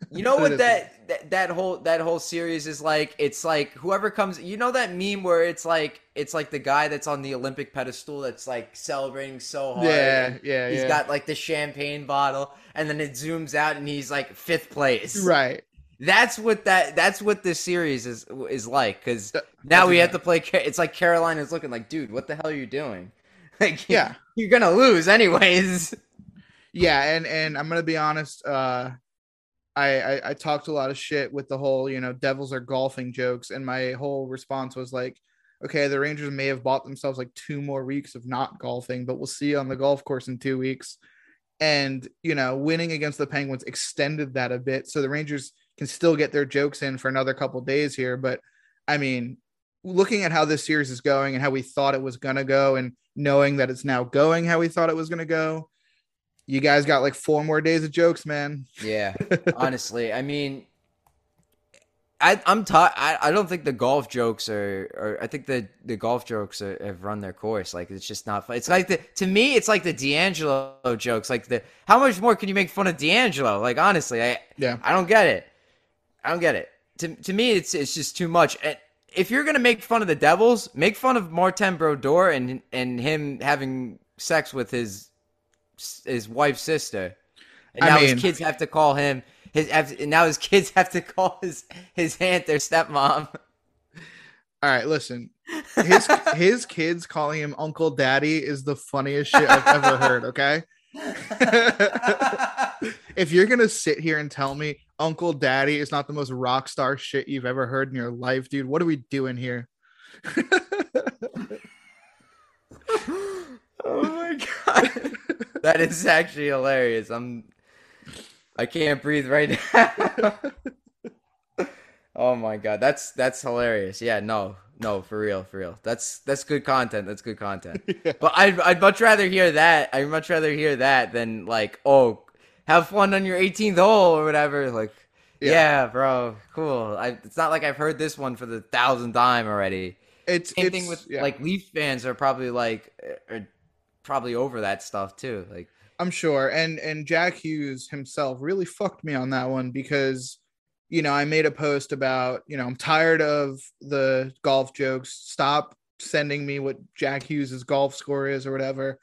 You know what that, that that whole that whole series is like? It's like whoever comes. You know that meme where it's like it's like the guy that's on the Olympic pedestal that's like celebrating so hard. yeah, yeah, He's yeah. got like the champagne bottle, and then it zooms out, and he's like fifth place. right. That's what that that's what this series is is like cuz now we have to play it's like Carolina's looking like, dude, what the hell are you doing? Like Yeah. you're to lose anyways. Yeah, and and I'm gonna be honest. Uh, I, I I talked a lot of shit with the whole you know Devils are golfing jokes, and my whole response was like, okay, the Rangers may have bought themselves like two more weeks of not golfing, but we'll see on the golf course in two weeks. And you know, winning against the Penguins extended that a bit, so the Rangers can still get their jokes in for another couple days here. But I mean, looking at how this series is going and how we thought it was gonna go, and knowing that it's now going how we thought it was gonna go, you guys got like four more days of jokes, man. Yeah, honestly, I mean, I I'm ta- I I don't think the golf jokes are, are I think the the golf jokes are, have run their course. Like it's just not fun. It's like the to me, it's like the DeAngelo jokes. Like the how much more can you make fun of DeAngelo? Like honestly, I Yeah. I don't get it. I don't get it. To to me, it's it's just too much. And if you're gonna make fun of the Devils, make fun of Martin Brodeur and and him having sex with his his wife's sister. And I now mean- his kids have to call him his. and Now his kids have to call his his aunt their stepmom. All right, listen. His his kids calling him Uncle Daddy is the funniest shit I've ever heard. Okay, if you're gonna sit here and tell me Uncle Daddy is not the most rock star shit you've ever heard in your life, dude, what are we doing here? oh my god, that is actually hilarious. I'm. I can't breathe right now. oh my god, that's that's hilarious. Yeah, no, no, for real, for real. That's that's good content. That's good content. But I'd I'd much rather hear that. I'd much rather hear that than like, oh, have fun on your 18th hole or whatever. Like, Yeah. yeah, bro, cool. I, it's not like I've heard this one for the thousandth time already. It's Same it's, thing with yeah, like Leaf fans are probably like eh, are probably over that stuff too. Like, I'm sure. And and Jack Hughes himself really fucked me on that one because you know, I made a post about, you know, I'm tired of the golf jokes. Stop sending me what Jack Hughes' golf score is or whatever.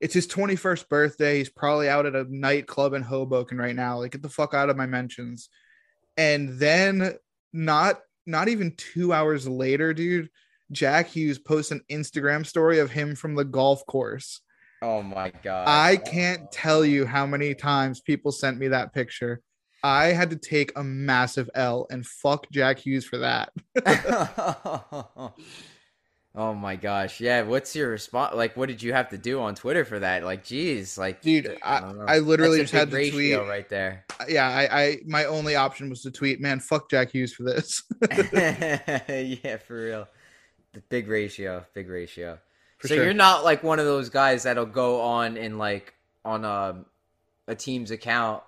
It's his 21st birthday. He's probably out at a nightclub in Hoboken right now. Like, get the fuck out of my mentions. And then not not even two hours later, dude, Jack Hughes posts an Instagram story of him from the golf course. oh my god, I can't tell you how many times people sent me that picture. I had to take a massive L and fuck Jack Hughes for that. oh my gosh, yeah. What's your response? Like, what did you have to do on Twitter for that? Like, geez, like, Dude, I, don't. I literally That's just had to tweet. right there. Yeah, I, I my only option was to tweet, man, fuck Jack Hughes for this. yeah, for real. The big ratio, big ratio. For so sure. you're not like one of those guys that'll go on and like on a a team's account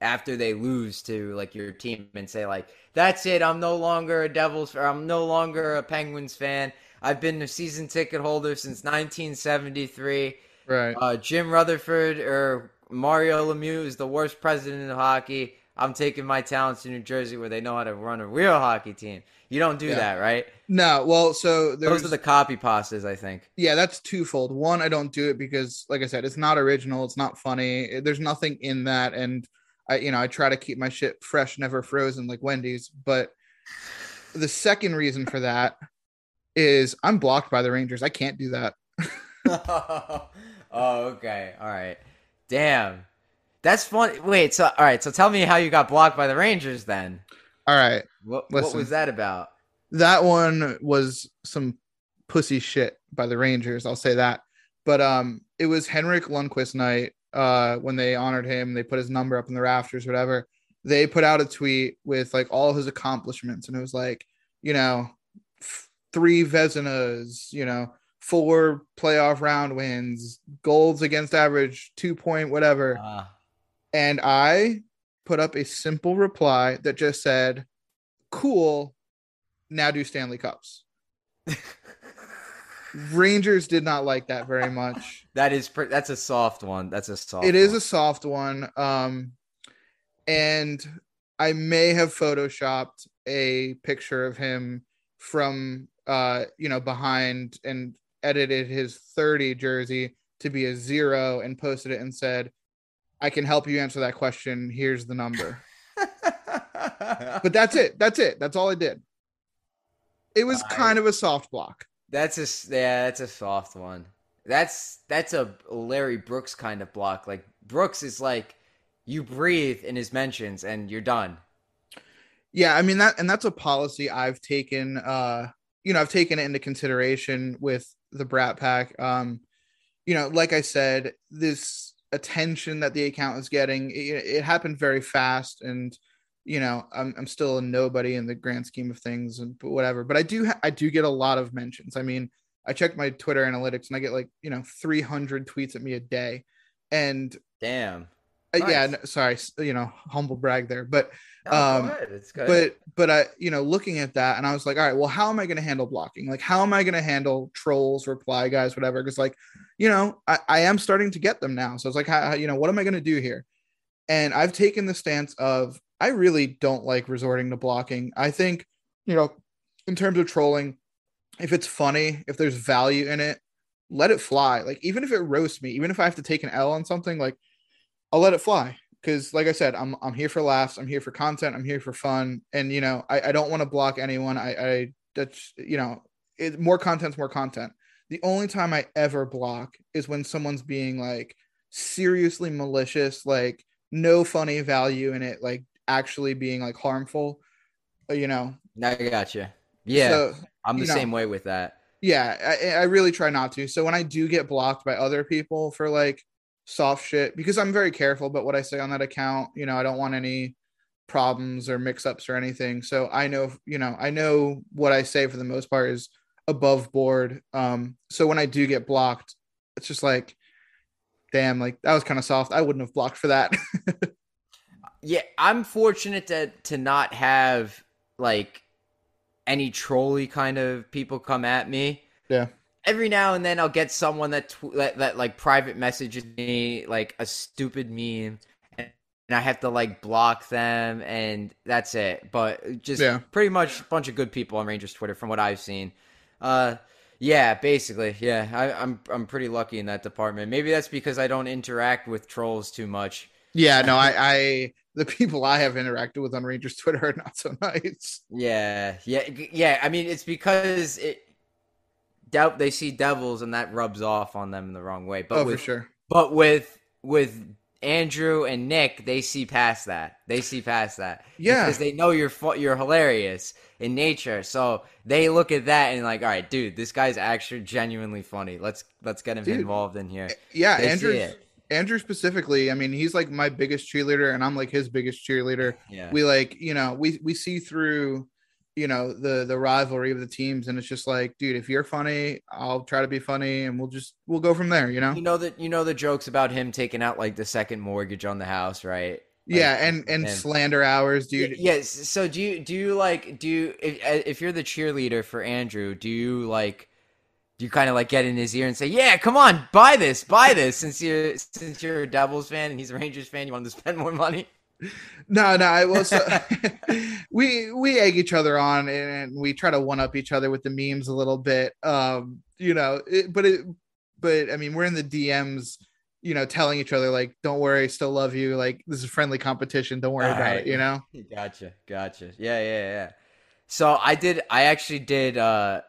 after they lose to like your team and say like that's it i'm no longer a devils or i'm no longer a penguins fan i've been a season ticket holder since 1973 right. uh, jim rutherford or mario lemieux is the worst president of hockey i'm taking my talents to new jersey where they know how to run a real hockey team you don't do Yeah. that right no, well, so there's those are the copy pastas i think yeah, that's twofold. One, I don't do it because, like I said, it's not original. It's not funny. There's nothing in that, and I, you know, I try to keep my shit fresh, never frozen, like Wendy's. But the second reason for that is I'm blocked by the Rangers. I can't do that. oh, okay. All right. Damn. That's fun. Wait, so all right, so tell me how you got blocked by the Rangers then. All right, What what was that about? that one was some pussy shit by the Rangers. I'll say that. But um, it was Henrik Lundqvist night. Uh, when they honored him, they put his number up in the rafters, whatever. They put out a tweet with like all his accomplishments, and it was like, you know, three Vezinas, you know, four playoff round wins, goals against average, two point whatever. Uh, And I put up a simple reply that just said, "Cool, now do Stanley Cups." Rangers did not like that very much. that is pre- that's a soft one. That's a soft. it is one. a soft one. Um, and I may have photoshopped a picture of him from uh, you know, behind and edited his 30 jersey to be a zero and posted it and said, I can help you answer that question. Here's the number. but that's it. That's it. That's all I did. It was kind of a soft block. That's a yeah, that's a soft one. That's that's a Larry Brooks kind of block. Like Brooks is like you breathe in his mentions and you're done. Yeah, I mean that and that's a policy I've taken uh you know, I've taken it into consideration with the Brat Pack. Um you know, like I said, this attention that the account is getting, it, it happened very fast and you know, I'm I'm still a nobody in the grand scheme of things and whatever, but I do ha- I do get a lot of mentions. I mean, I checked my Twitter analytics and I get like, you know, 300 tweets at me a day. And damn. Nice. Uh, yeah, no, sorry, you know, humble brag there, but um but but I you know, looking at that and I was like, all right, well, how am I going to handle blocking? Like how am I going to handle trolls, reply guys, whatever cuz like, you know, I, I am starting to get them now. So it's like how, you know, what am I going to do here? And I've taken the stance of I really don't like resorting to blocking. I think, you know, in terms of trolling, if it's funny, if there's value in it, let it fly. Like even if it roasts me, even if I have to take an L on something, like I'll let it fly. Cause like I said, I'm I'm here for laughs, I'm here for content, I'm here for fun. And you know, I, I don't want to block anyone. I I that's you know, it, more content's more content. The only time I ever block is when someone's being like seriously malicious, like no funny value in it, like actually being like harmful. Uh, you know. I got you. Yeah. So, I'm the same know, way with that. Yeah, I, I really try not to. So when I do get blocked by other people for like soft shit, because I'm very careful about what I say on that account, you know, I don't want any problems or mix ups or anything. So I know, you know, I know what I say for the most part is above board. Um, so when I do get blocked, it's just like, damn, like that was kind of soft. I wouldn't have blocked for that. yeah, I'm fortunate to to not have like any trolley kind of people come at me. Yeah. Every now and then I'll get someone that tw- that, that like private messages me like a stupid meme and I have to like block them and that's it. But just yeah. pretty much a bunch of good people on Rangers Twitter from what I've seen. Uh yeah, basically. Yeah, I, I'm I'm pretty lucky in that department. Maybe that's because I don't interact with trolls too much. Yeah, no, I, I the people I have interacted with on Rangers Twitter are not so nice. Yeah, yeah, yeah. I mean, it's because it doubt they see devils and that rubs off on them in the wrong way. But oh, with, for sure. But with with Andrew and Nick, they see past that. They see past that. Yeah, because they know you're you're hilarious in nature. So they look at that and like, all right, dude, this guy's actually genuinely funny. Let's let's get him dude, involved in here. Eh, yeah, Andrew. Andrew specifically, I mean, he's like my biggest cheerleader, and I'm like his biggest cheerleader. Yeah. We like, you know, we we see through, you know, the the rivalry of the teams, and it's just like, dude, if you're funny, I'll try to be funny, and we'll just we'll go from there. You know. You know that you know the jokes about him taking out like the second mortgage on the house, right? Like, yeah, and, and, and slander hours, dude. Yes. So do you do you like do you if uh, if you're the cheerleader for Andrew, do you like do you kind of like get in his ear and say, "Yeah, come on, buy this, buy this." Since you're since you're a Devils fan and he's a Rangers fan, you want to spend more money. No, no, I was. Uh, we we egg each other on and we try to one up each other with the memes a little bit. Um, you know, it, but it, but I mean, we're in the DMs, you know, telling each other like, "Don't worry, still love you." Like this is friendly competition. Don't worry All about right. it. You know. Gotcha, gotcha. Yeah, yeah, yeah. So I did. I actually did. uh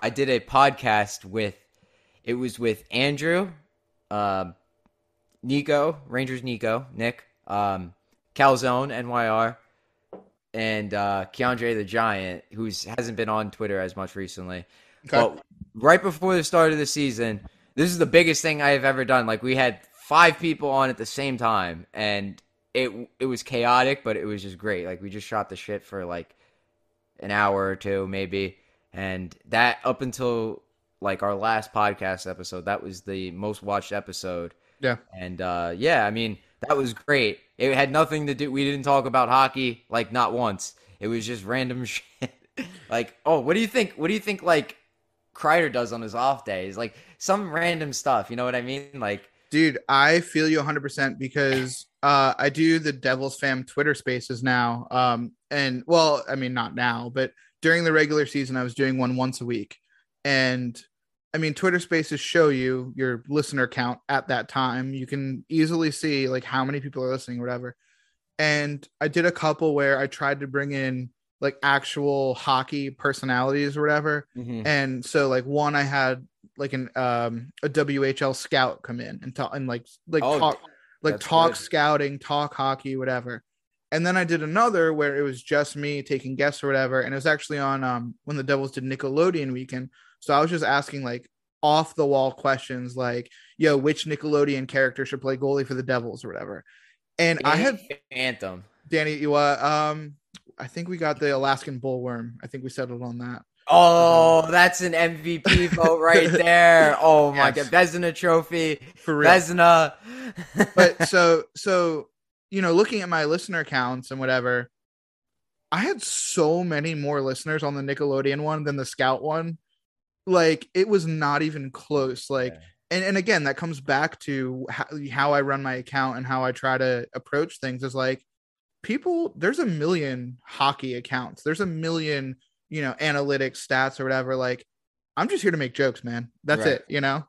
I did a podcast with it was with Andrew, um, Nico, Rangers Nico, Nick, um, Calzone, NYR, and uh, Keandre the Giant, who hasn't been on Twitter as much recently. Okay. But right before the start of the season, this is the biggest thing I have ever done. Like we had five people on at the same time, and it it was chaotic, but it was just great. Like we just shot the shit for like an hour or two, maybe and that up until like our last podcast episode, that was the most watched episode. Yeah. And uh, yeah, I mean that was great. It had nothing to do. We didn't talk about hockey like not once. It was just random shit. like, oh, what do you think? What do you think? Like Kreider does on his off days, like some random stuff. You know what I mean? Like, dude, I feel you 100 percent because uh, I do the Devils fam Twitter Spaces now. Um, and well, I mean not now, but during the regular season, I was doing one once a week. And I mean, Twitter spaces show you your listener count at that time. You can easily see like how many people are listening whatever. and I did a couple where I tried to bring in like actual hockey personalities or whatever. Mhm. And so like one I had like an um a WHL scout come in and talk and like like Oh, talk like talk good. scouting, talk hockey, whatever. And then I did another where it was just me taking guests or whatever. And it was actually on um when the Devils did Nickelodeon weekend. So I was just asking like off the wall questions like, yo, which Nickelodeon character should play goalie for the Devils or whatever. And I had Anthem. Danny, you uh, um I think we got the Alaskan bullworm. I think we settled on that. Oh, that's an MVP vote right there. Oh my Yes. god, Vezina trophy, For real. Vezina. but so so you know looking at my listener counts and whatever i had so many more listeners on the nickelodeon one than the scout one like it was not even close like Yeah. and, and again that comes back to how, how i run my account and how i try to approach things is like people there's a million hockey accounts there's a million you know analytics stats or whatever like i'm just here to make jokes man that's Right. it you know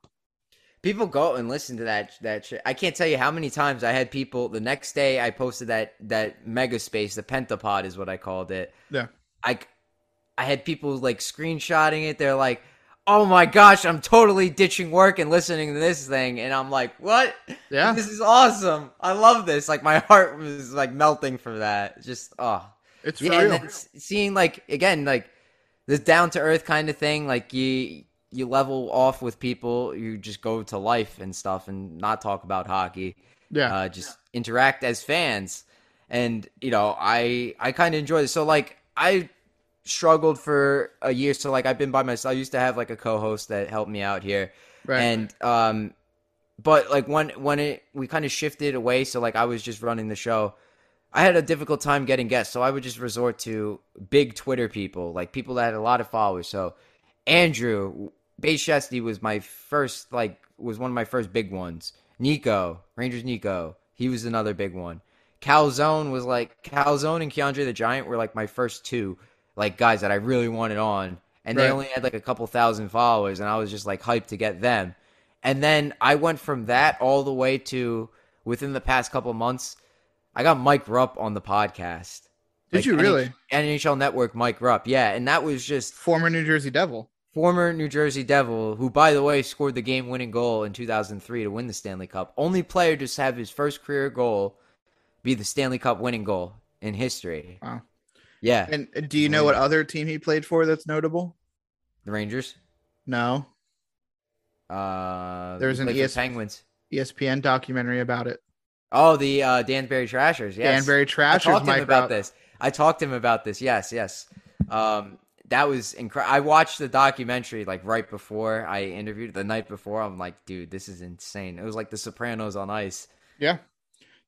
People go and listen to that that shit. I can't tell you how many times I had people the next day I posted that that mega space, the pentapod is what I called it. Yeah. I I had people like screenshotting it. They're like, "Oh my gosh, I'm totally ditching work and listening to this thing." And I'm like, "What? yeah This is awesome. I love this." Like my heart was like melting for that. Just oh. it's Yeah, real s- seeing like again like this down to earth kind of thing, like you you level off with people, you just go to life and stuff, and not talk about hockey. yeah Uh, just interact as fans, and you know I I kind of enjoy this. So like I struggled for a year, so like I've been by myself. I used to have like a co-host that helped me out here, right. And um but like when when it we kind of shifted away so like i was just running the show i had a difficult time getting guests. So i would just resort to big twitter people like people that had a lot of followers. So andrew Bayshesty was my first like was one of my first big ones. Nico rangers nico he was another big one. Calzone was like calzone and keandre the giant were like my first two like guys that i really wanted on and they only had like a couple thousand followers and i was just like hyped to get them and then I went from that all the way to within the past couple months, I got Mike Rupp on the podcast. Did Like, you really? NHL Network Mike Rupp. Yeah, and that was just Former New Jersey Devil. former New Jersey Devil, who by the way scored the game-winning goal in 2003 to win the Stanley Cup. Only player to have his first career goal be the Stanley Cup winning goal in history. Wow. Yeah, And do you know what other team he played for that's notable? the Rangers. No. Uh, There's he an ES- Penguins. ESPN documentary about it. Oh, the uh, Danbury Trashers. Yes. Danbury I Trashers, talked to him about Rupp. this. I talked to him about this. Yes, yes. Um, that was incredible. I watched the documentary like right before I interviewed the night before. I'm like, dude, this is insane. It was like The Sopranos on ice. Yeah.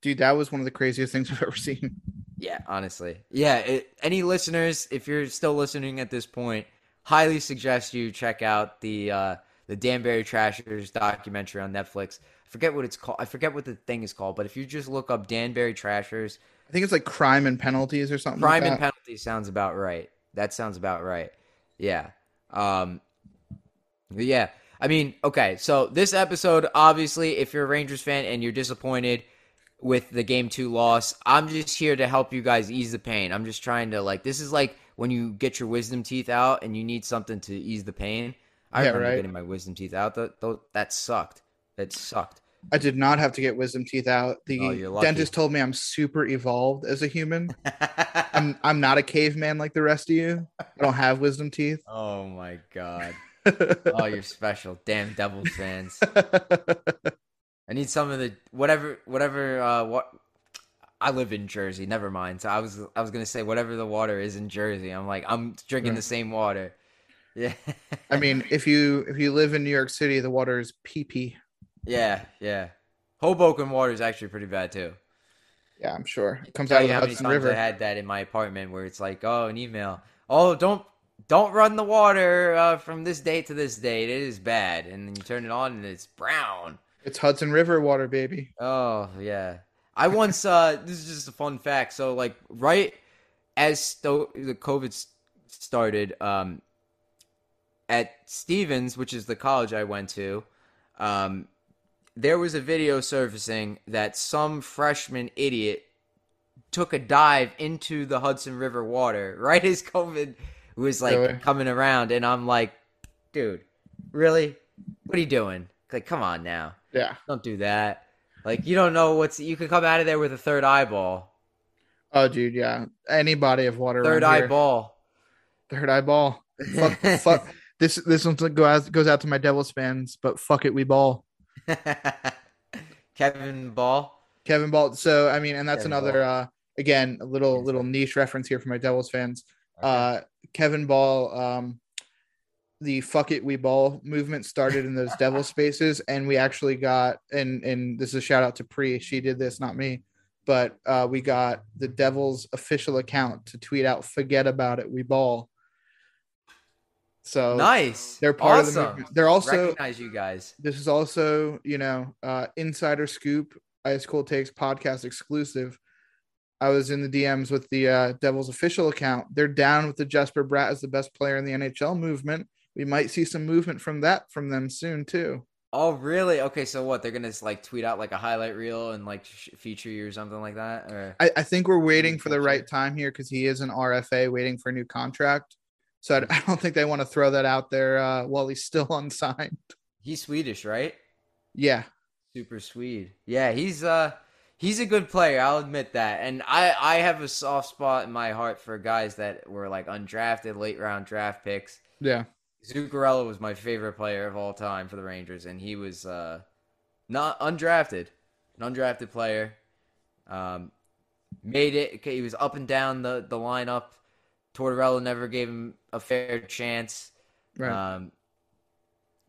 Dude, that was one of the craziest things I've ever seen. Yeah, honestly. Yeah. It, any listeners, if you're still listening at this point, highly suggest you check out the uh, the Danbury Trashers documentary on Netflix. I forget what it's called. I forget what the thing is called. But if you just look up Danbury Trashers, I think it's like crime and penalties or something. Crime like and Penalties sounds about right. That sounds about right. Yeah. Um yeah. I mean, okay, so this episode, obviously, if you're a Rangers fan and you're disappointed with the game two loss, I'm just here to help you guys ease the pain. I'm just trying to like this is like when you get your wisdom teeth out and you need something to ease the pain. I Yeah, remember right. getting my wisdom teeth out. That that, sucked. That sucked. I did not have to get wisdom teeth out. The Oh, dentist told me I'm super evolved as a human. I'm I'm not a caveman like the rest of you. I don't have wisdom teeth. oh my god. Oh, you're special. Damn Devils fans. I need some of the whatever whatever uh what I live in Jersey, never mind. So I was I was gonna say whatever the water is in Jersey. I'm like, I'm drinking Right. the same water. Yeah. I mean, if you if you live in New York City, the water is pee pee. Yeah, yeah. Hoboken water is actually pretty bad too. Yeah, I'm sure. It comes out of the how many times River. I had that in my apartment where it's like, oh, an email. Oh, don't don't run the water uh, from this date to this date. It is bad. And then you turn it on and it's brown. It's Hudson River water, baby. Oh yeah. I once uh this is just a fun fact. So like right as sto- the COVID started um at Stevens, which is the college I went to, um there was a video surfacing that some freshman idiot took a dive into the Hudson River water right as COVID was like Really? coming around, and I'm like, dude, really? What are you doing? Like, come on now, Yeah. don't do that. Like, you don't know what's you could come out of there with a third eyeball, Oh, dude, yeah. Any body of water. third eyeball. Third eyeball. Fuck, fuck. This this one goes out, goes out to my Devils fans, but fuck it, we ball. Kevin Ball. Kevin Ball. So I mean, and that's Kevin another Ball. uh again a little little niche reference here for my Devils fans. Uh Kevin Ball, um the fuck it we ball movement started in those devil spaces and we actually got and and this is a shout out to Pri, she did this, not me. But uh we got the Devils official account to tweet out forget about it, we ball. So nice. they're part of the movement. They're also recognize you guys. this is also, you know, uh insider scoop, Ice Cold Takes podcast exclusive. I was in the DMs with the uh, Devils official account. They're down with the Jesper Bratt as the best player in the NHL movement. We might see some movement from that from them soon too. Oh, really? Okay, so what? They're gonna like tweet out like a highlight reel and like sh- feature you or something like that, or I, I think we're waiting for the right time here because he is an RFA waiting for a new contract. So I, I don't think they want to throw that out there uh, while he's still unsigned. he's Swedish, right? Yeah, Super Swede. Yeah, he's uh he's a good player. I'll admit that. And I I have a soft spot in my heart for guys that were like undrafted, late round draft picks. yeah, Zuccarello was my favorite player of all time for the Rangers, and he was uh, not undrafted, an undrafted player. Um, made it. He was up and down the the lineup. Tortorella never gave him a fair chance. right. Um,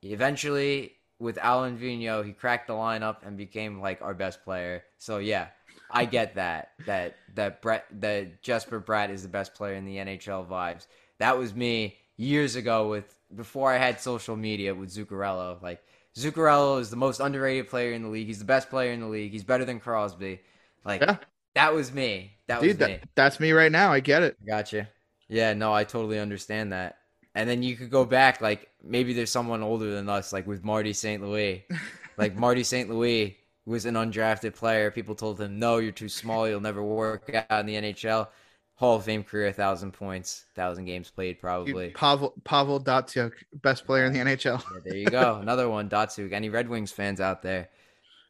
eventually, with Alain Vigneault, he cracked the lineup and became like our best player. So yeah, I get that that that Brett that Jesper Bratt is the best player in the NHL vibes. That was me years ago with before I had social media with Zuccarello. Like Zuccarello is the most underrated player in the league. He's the best player in the league. He's better than Crosby. Like Yeah. that was me. That Dude, was me. that, that's me right now. I get it. Gotcha. Yeah, no, I totally understand that. And then you could go back, like maybe there's someone older than us, like with Marty St. Louis. like Marty St. Louis was an undrafted player. People told him, "No, you're too small. You'll never work out in the NHL." Hall of Fame career, thousand points, thousand games played, Dude, probably. Pavel Pavel Datsyuk, best player in the NHL. Yeah, there you go, another one. Datsyuk. Any Red Wings fans out there?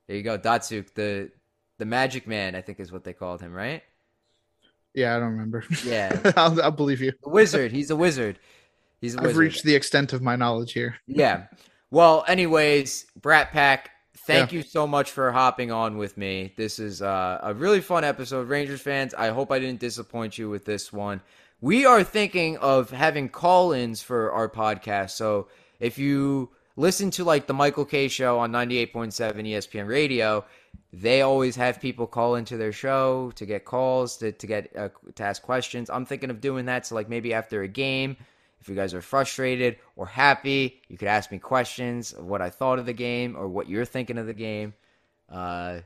There you go, Datsyuk, the the Magic Man, I think is what they called him, right? Yeah, I don't remember. Yeah, I'll, I'll believe you. the wizard. He's a wizard. He's a wizard. I've reached the extent of my knowledge here. Yeah. Well, anyways, Brat Pack, thank you so much for hopping on with me. This is uh, a really fun episode. Rangers fans, I hope I didn't disappoint you with this one. We are thinking of having call ins for our podcast. So if you listen to like the Michael Kay show on 98.7 ESPN radio, they always have people call into their show to get calls to, to get uh, to ask questions. I'm thinking of doing that. So like maybe after a game, if you guys are frustrated or happy, you could ask me questions of what I thought of the game or what you're thinking of the game. Uh,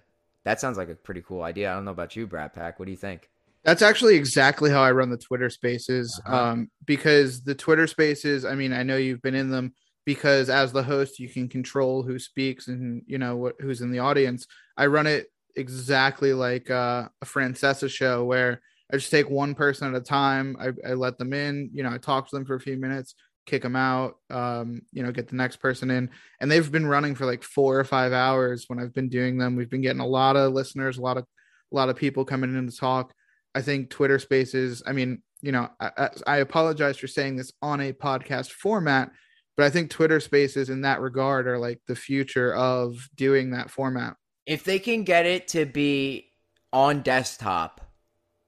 that sounds like a pretty cool idea. I don't know about you, Brat Pack. What do you think? That's actually exactly how I run the Twitter spaces. Uh-huh. Um, because the Twitter spaces, I mean, I know you've been in them because as the host, you can control who speaks and you know what who's in the audience. I run it exactly like uh, a Francesa show where I just take one person at a time. I, I let them in, you know, I talk to them for a few minutes, kick them out, um, you know, get the next person in. And they've been running for like four or five hours when I've been doing them. We've been getting a lot of listeners, a lot of a lot of people coming in to talk. I think Twitter Spaces. I mean, you know, I, I, I apologize for saying this on a podcast format, but I think Twitter Spaces in that regard are like the future of doing that format. If they can get it to be on desktop,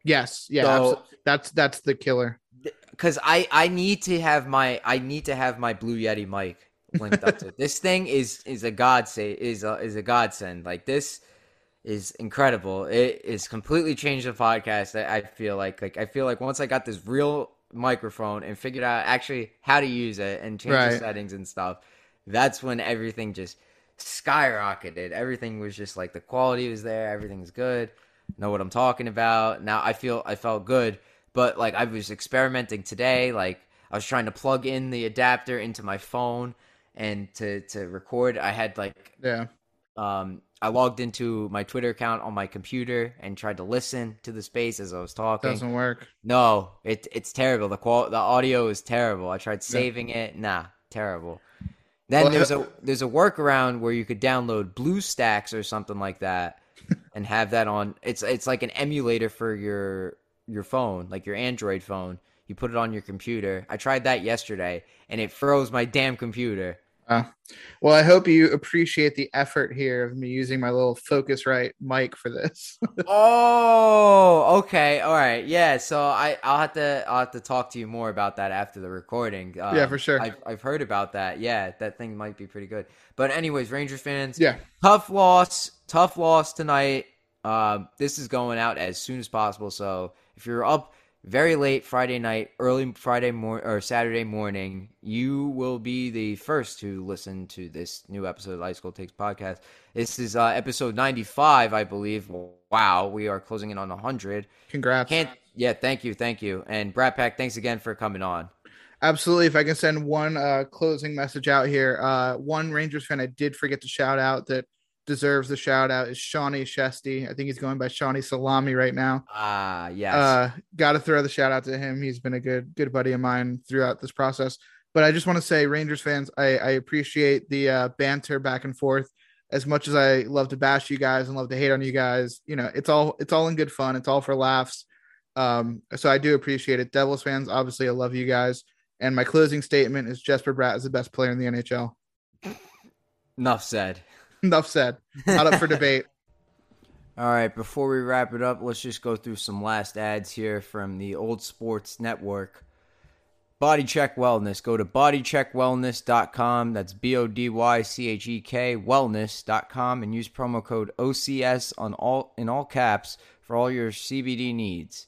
Yes, yeah, So- that's that's the killer. because I I need to have my I need to have my Blue Yeti mic linked up to it. this thing is is a god say is a is a godsend. Like this is incredible. It is completely changed the podcast. I, I feel like like I feel like once I got this real microphone and figured out actually how to use it and change the settings and stuff, that's when everything just skyrocketed. Everything was just like the quality was there. Everything's good. Know what I'm talking about. Now I feel I felt good, but like I was experimenting today. Like I was trying to plug in the adapter into my phone and to to record. I had like Yeah, um I logged into my Twitter account on my computer and tried to listen to the space as I was talking. Doesn't work. No, it it's terrible. The qual the audio is terrible. I tried saving yeah. it. Nah, terrible. Then well, there's a there's a workaround where you could download BlueStacks or something like that and have that on. It's it's like an emulator for your your phone, like your Android phone. You put it on your computer. I tried that yesterday and it froze my damn computer. Uh, well, I hope you appreciate the effort here of me using my little Focusrite mic for this. oh, okay, all right, yeah. So I, I'll have to, I'll have to talk to you more about that after the recording. Um, yeah, for sure. I've, I've heard about that. Yeah, that thing might be pretty good. But anyways, Ranger fans, yeah, tough loss, tough loss tonight. Um, this is going out as soon as possible. So if you're up very late Friday night, early Friday morning or Saturday morning, you will be the first to listen to this new episode of Ice Cold Takes podcast. This is uh, episode 95, I believe. Wow, we are closing in on 100. Congrats. Can't, yeah, thank you, thank you. And Brat Pack, thanks again for coming on. Absolutely. If I can send one uh, closing message out here, uh, one Rangers fan I did forget to shout out that deserves the shout out is Shawnee Shesty. I think he's going by Shawnee Salami right now. Ah, yes. Uh, got to throw the shout out to him. He's been a good good buddy of mine throughout this process. But I just want to say, Rangers fans, I, I appreciate the uh, banter back and forth. As much as I love to bash you guys and love to hate on you guys, you know, it's all it's all in good fun. It's all for laughs. Um, so I do appreciate it. Devils fans, obviously, I love you guys. And my closing statement is Jesper Bratt is the best player in the NHL. Enough said. Enough said. Not up for debate. All right, before we wrap it up, let's just go through some last ads here from the Old Sports Network. Body Check Wellness. Go to bodycheckwellness.com. That's B O D Y C H E K wellness.com and use promo code OCS on all in all caps for all your CBD needs.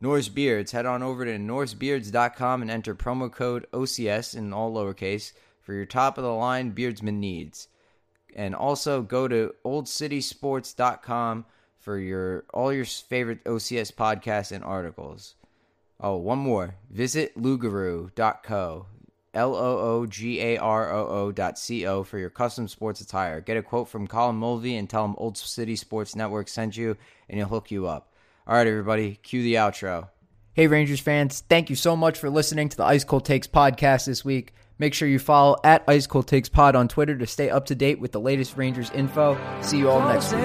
Norse Beards. Head on over to norsebeards.com and enter promo code OCS in all lowercase for your top of the line beardsman needs and also go to oldcitysports.com for your all your favorite OCS podcasts and articles. Oh, one more. Visit loogaroo.co. L O O G A R O O dot C O for your custom sports attire. Get a quote from Colin Mulvey and tell him Old City Sports Network sent you, and he'll hook you up. All right, everybody, cue the outro. Hey, Rangers fans, thank you so much for listening to the Ice Cold Takes podcast this week. Make sure you follow at Ice Cold Takes Pod on Twitter to stay up to date with the latest Rangers info. See you all next week.